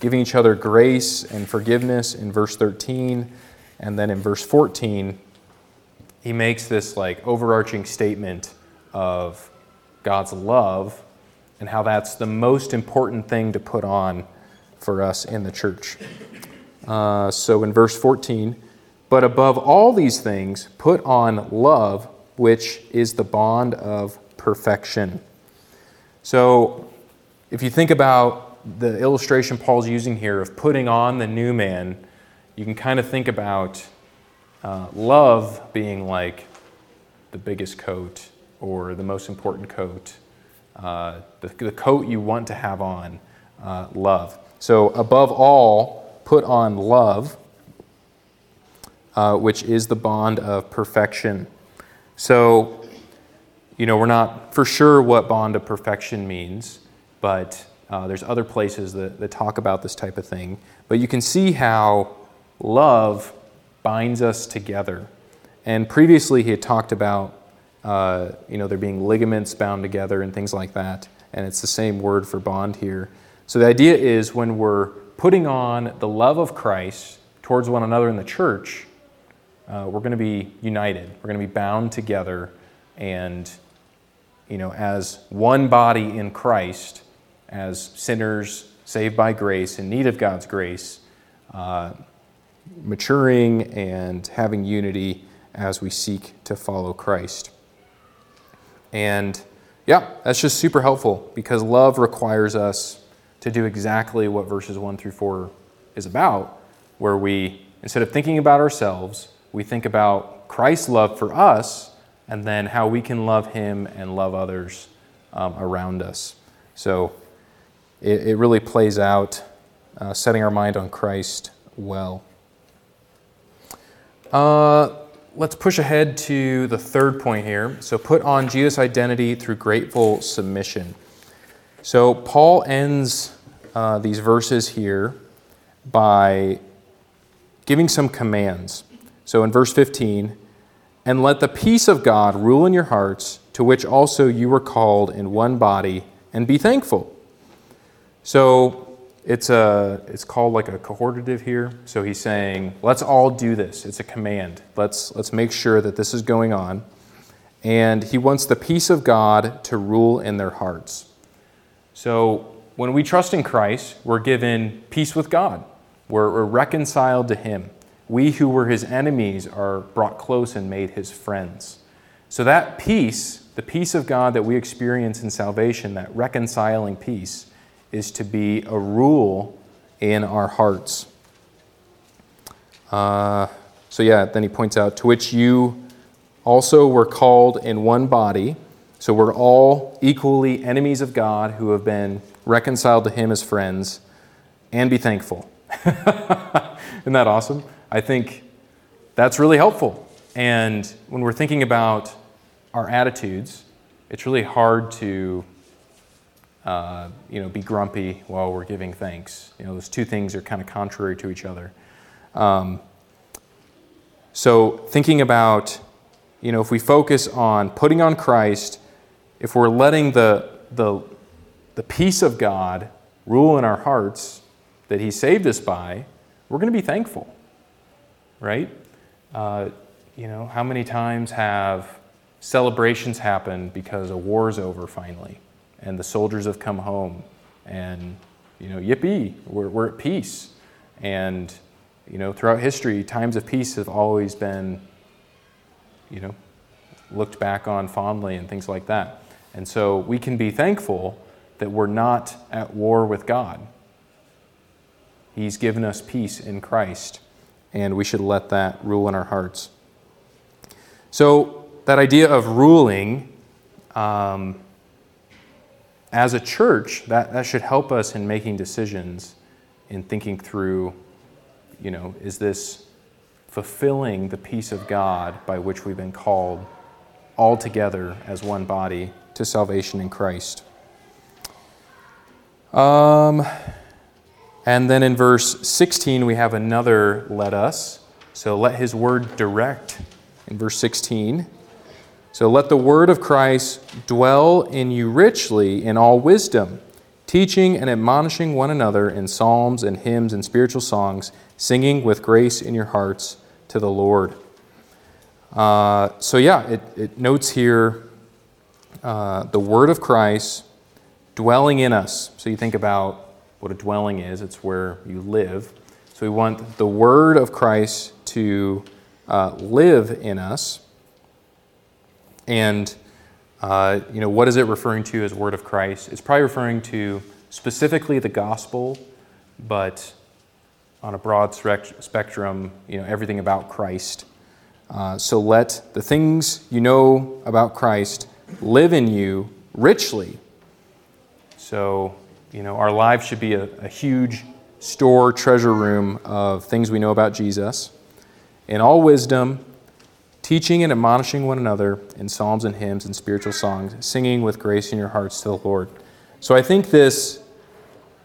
S2: giving each other grace and forgiveness in verse 13. And then in verse 14, he makes this like overarching statement of God's love and how that's the most important thing to put on for us in the church. Uh, so in verse 14, but above all these things, put on love, which is the bond of perfection. So if you think about the illustration Paul's using here of putting on the new man, you can kind of think about uh, love being like the biggest coat or the most important coat, uh, the, the, coat you want to have on, uh, love. So, above all, put on love, uh, which is the bond of perfection. So, you know, we're not for sure what bond of perfection means, but uh, there's other places that, that talk about this type of thing. But you can see how love binds us together. And previously, he had talked about, uh, you know, there being ligaments bound together and things like that. And it's the same word for bond here. So the idea is when we're putting on the love of Christ towards one another in the church, uh, we're going to be united. We're going to be bound together, and you know, as one body in Christ, as sinners saved by grace, in need of God's grace, uh, maturing and having unity as we seek to follow Christ. And yeah, that's just super helpful because love requires us to do exactly what verses 1 through 4 is about, where we, instead of thinking about ourselves, we think about Christ's love for us and then how we can love Him and love others um, around us. So it, it really plays out uh, setting our mind on Christ well. Uh, let's push ahead to the third point here. So, put on Jesus' identity through grateful submission. So, Paul ends uh, these verses here by giving some commands. So, in verse 15, and let the peace of God rule in your hearts, to which also you were called in one body, and be thankful. So, it's, a, it's called like a cohortative here. So he's saying, let's all do this. It's a command. Let's, let's make sure that this is going on. And he wants the peace of God to rule in their hearts. So when we trust in Christ, we're given peace with God, we're, we're reconciled to him. We who were his enemies are brought close and made his friends. So that peace, the peace of God that we experience in salvation, that reconciling peace, is to be a rule in our hearts. Uh, so, yeah, then he points out, to which you also were called in one body. So, we're all equally enemies of God who have been reconciled to him as friends, and be thankful. Isn't that awesome? I think that's really helpful. And when we're thinking about our attitudes, it's really hard to uh, you know, be grumpy while we're giving thanks. You know, those two things are kind of contrary to each other. Um, so, thinking about, you know, if we focus on putting on Christ, if we're letting the, the, the peace of God rule in our hearts that He saved us by, we're going to be thankful, right? Uh, you know, how many times have celebrations happened because a war's over finally? And the soldiers have come home and you know yippee we're, we're at peace. And you know throughout history times of peace have always been you know looked back on fondly and things like that. And so we can be thankful that we're not at war with god. He's given us peace in christ and we should let that rule in our hearts. So that idea of ruling um, as a church, that, that should help us in making decisions, in thinking through, you know, is this fulfilling the peace of God by which we've been called all together as one body to salvation in Christ? Um, and then in verse 16, we have another let us. So let his word direct in verse 16. So let the word of Christ dwell in you richly in all wisdom, teaching and admonishing one another in psalms and hymns and spiritual songs, singing with grace in your hearts to the Lord. Uh, so, yeah, it, it notes here uh, the word of Christ dwelling in us. So, you think about what a dwelling is it's where you live. So, we want the word of Christ to uh, live in us. And, uh, you know, what is it referring to as word of Christ? It's probably referring to specifically the gospel, but on a broad spectrum, you know, everything about Christ. Uh, so let the things you know about Christ live in you richly. So, you know, our lives should be a, a huge store, treasure room of things we know about Jesus. In all wisdom, teaching and admonishing one another in psalms and hymns and spiritual songs, singing with grace in your hearts to the Lord. So I think this,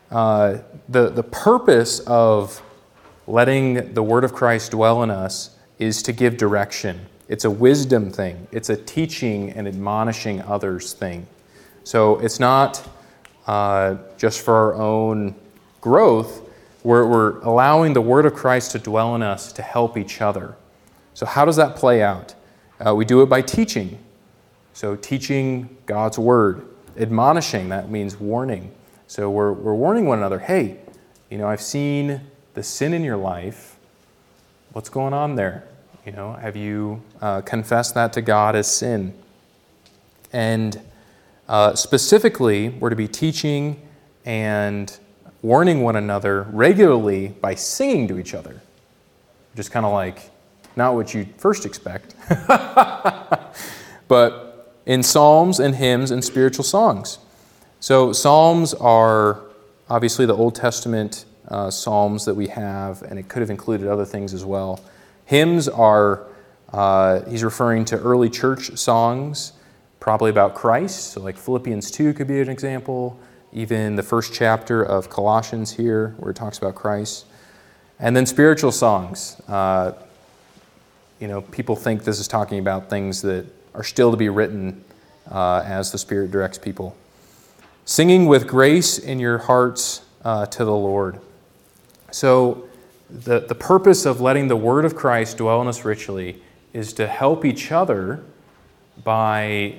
S2: uh, the, the purpose of letting the word of Christ dwell in us is to give direction. It's a wisdom thing, it's a teaching and admonishing others thing. So it's not uh, just for our own growth, we're, we're allowing the word of Christ to dwell in us to help each other. So, how does that play out? Uh, we do it by teaching. So, teaching God's word, admonishing, that means warning. So, we're, we're warning one another hey, you know, I've seen the sin in your life. What's going on there? You know, have you uh, confessed that to God as sin? And uh, specifically, we're to be teaching and warning one another regularly by singing to each other. Just kind of like not what you'd first expect, but in psalms and hymns and spiritual songs. So, psalms are obviously the Old Testament uh, psalms that we have, and it could have included other things as well. Hymns are, uh, he's referring to early church songs, probably about Christ. So, like Philippians 2 could be an example, even the first chapter of Colossians here, where it talks about Christ. And then spiritual songs. Uh, you know, people think this is talking about things that are still to be written uh, as the Spirit directs people. Singing with grace in your hearts uh, to the Lord. So, the, the purpose of letting the Word of Christ dwell in us richly is to help each other by,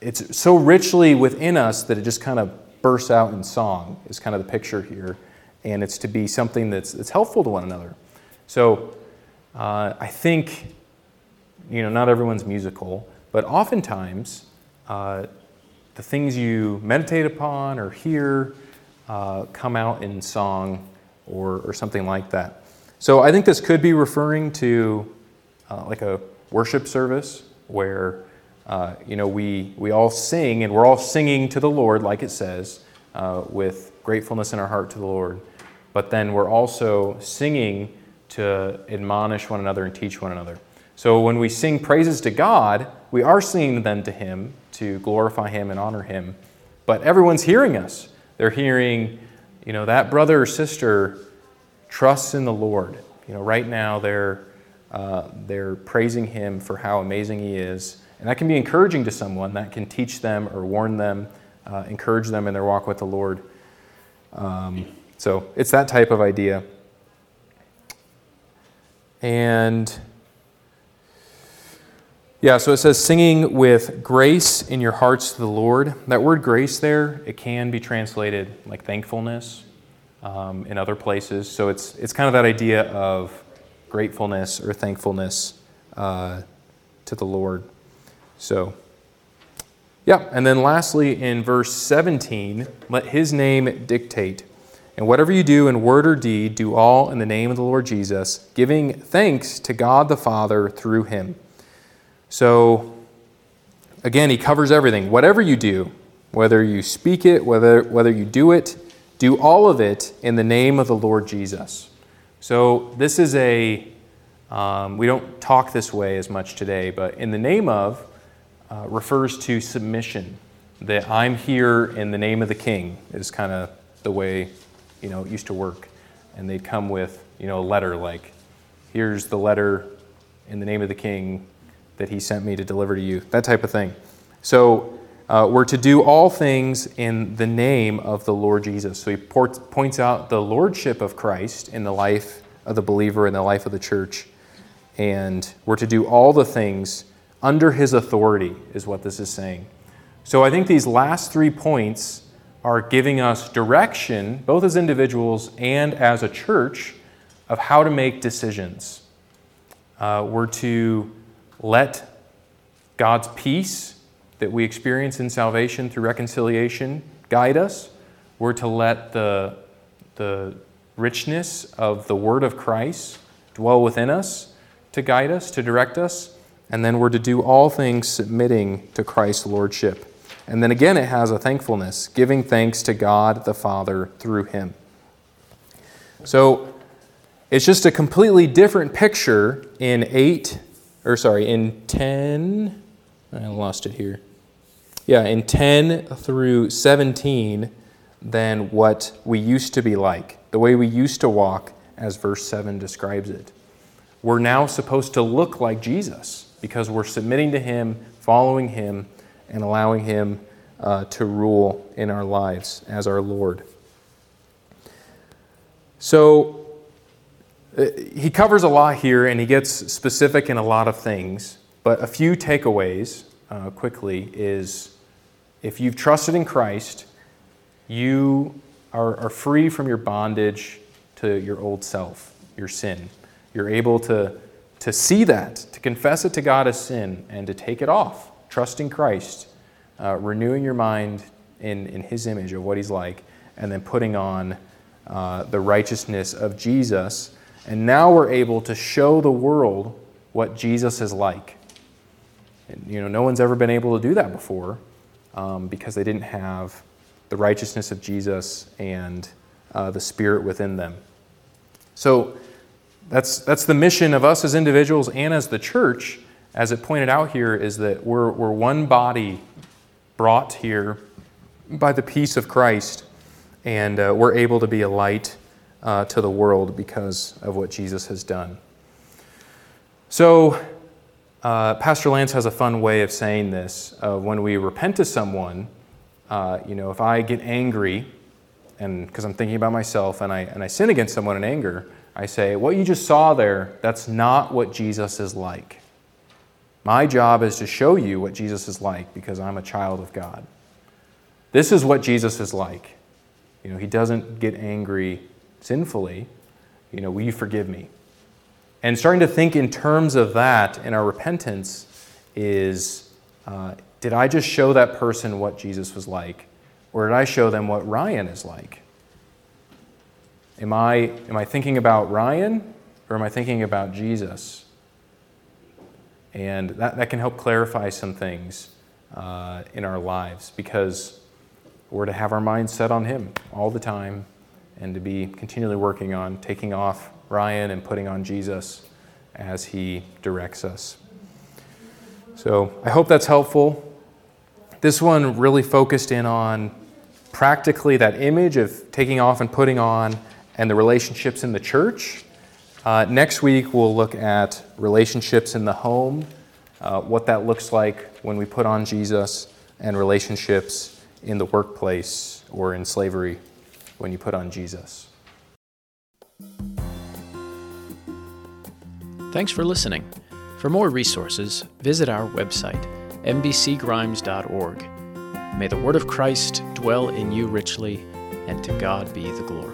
S2: it's so richly within us that it just kind of bursts out in song, is kind of the picture here. And it's to be something that's, that's helpful to one another. So, uh, I think, you know, not everyone's musical, but oftentimes uh, the things you meditate upon or hear uh, come out in song or, or something like that. So I think this could be referring to uh, like a worship service where, uh, you know, we, we all sing and we're all singing to the Lord, like it says, uh, with gratefulness in our heart to the Lord. But then we're also singing to admonish one another and teach one another. So when we sing praises to God, we are singing them to Him to glorify Him and honor Him. But everyone's hearing us. They're hearing, you know, that brother or sister trusts in the Lord. You know, right now they're uh, they're praising Him for how amazing He is, and that can be encouraging to someone. That can teach them or warn them, uh, encourage them in their walk with the Lord. Um, so it's that type of idea. And yeah, so it says singing with grace in your hearts to the Lord. That word grace there, it can be translated like thankfulness um, in other places. So it's, it's kind of that idea of gratefulness or thankfulness uh, to the Lord. So, yeah, and then lastly in verse 17, let his name dictate. And whatever you do in word or deed, do all in the name of the Lord Jesus, giving thanks to God the Father through him. So, again, he covers everything. Whatever you do, whether you speak it, whether, whether you do it, do all of it in the name of the Lord Jesus. So, this is a, um, we don't talk this way as much today, but in the name of uh, refers to submission. That I'm here in the name of the king is kind of the way, you know, it used to work. And they'd come with, you know, a letter like, here's the letter in the name of the king that he sent me to deliver to you, that type of thing. So, uh, we're to do all things in the name of the Lord Jesus. So he port- points out the lordship of Christ in the life of the believer, in the life of the church. And we're to do all the things under his authority, is what this is saying. So I think these last three points are giving us direction, both as individuals and as a church, of how to make decisions. Uh, we're to let God's peace that we experience in salvation through reconciliation guide us. We're to let the, the richness of the Word of Christ dwell within us to guide us, to direct us. And then we're to do all things submitting to Christ's Lordship. And then again, it has a thankfulness, giving thanks to God the Father through Him. So it's just a completely different picture in 8, or sorry, in 10. I lost it here. Yeah, in 10 through 17 than what we used to be like, the way we used to walk, as verse 7 describes it. We're now supposed to look like Jesus because we're submitting to Him, following Him, and allowing Him uh, to rule in our lives as our Lord. So, uh, he covers a lot here and he gets specific in a lot of things, but a few takeaways uh, quickly is if you've trusted in Christ, you are, are free from your bondage to your old self, your sin. You're able to, to see that, to confess it to God as sin, and to take it off, trusting Christ, uh, renewing your mind in, in His image of what He's like, and then putting on uh, the righteousness of Jesus. And now we're able to show the world what Jesus is like. And, you know, no one's ever been able to do that before um, because they didn't have the righteousness of Jesus and uh, the Spirit within them. So that's, that's the mission of us as individuals and as the church, as it pointed out here, is that we're, we're one body brought here by the peace of Christ, and uh, we're able to be a light uh, to the world because of what Jesus has done. So, uh, Pastor Lance has a fun way of saying this. When we repent to someone, uh, you know, if I get angry, and because I'm thinking about myself, and I, and I sin against someone in anger, I say, What you just saw there, that's not what Jesus is like. My job is to show you what Jesus is like because I'm a child of God. This is what Jesus is like. You know, he doesn't get angry sinfully. You know, will you forgive me? And starting to think in terms of that in our repentance is uh, did I just show that person what Jesus was like? Or did I show them what Ryan is like? Am I, am I thinking about Ryan or am I thinking about Jesus? And that, that can help clarify some things uh, in our lives because we're to have our minds set on Him all the time and to be continually working on taking off Ryan and putting on Jesus as he directs us. So I hope that's helpful. This one really focused in on practically that image of taking off and putting on and the relationships in the church. Uh, next week, we'll look at relationships in the home, uh, what that looks like when we put on Jesus, and relationships in the workplace or in slavery when you put on Jesus.
S1: Thanks for listening. For more resources, visit our website, mbcgrimes.org. May the word of Christ dwell in you richly, and to God be the glory.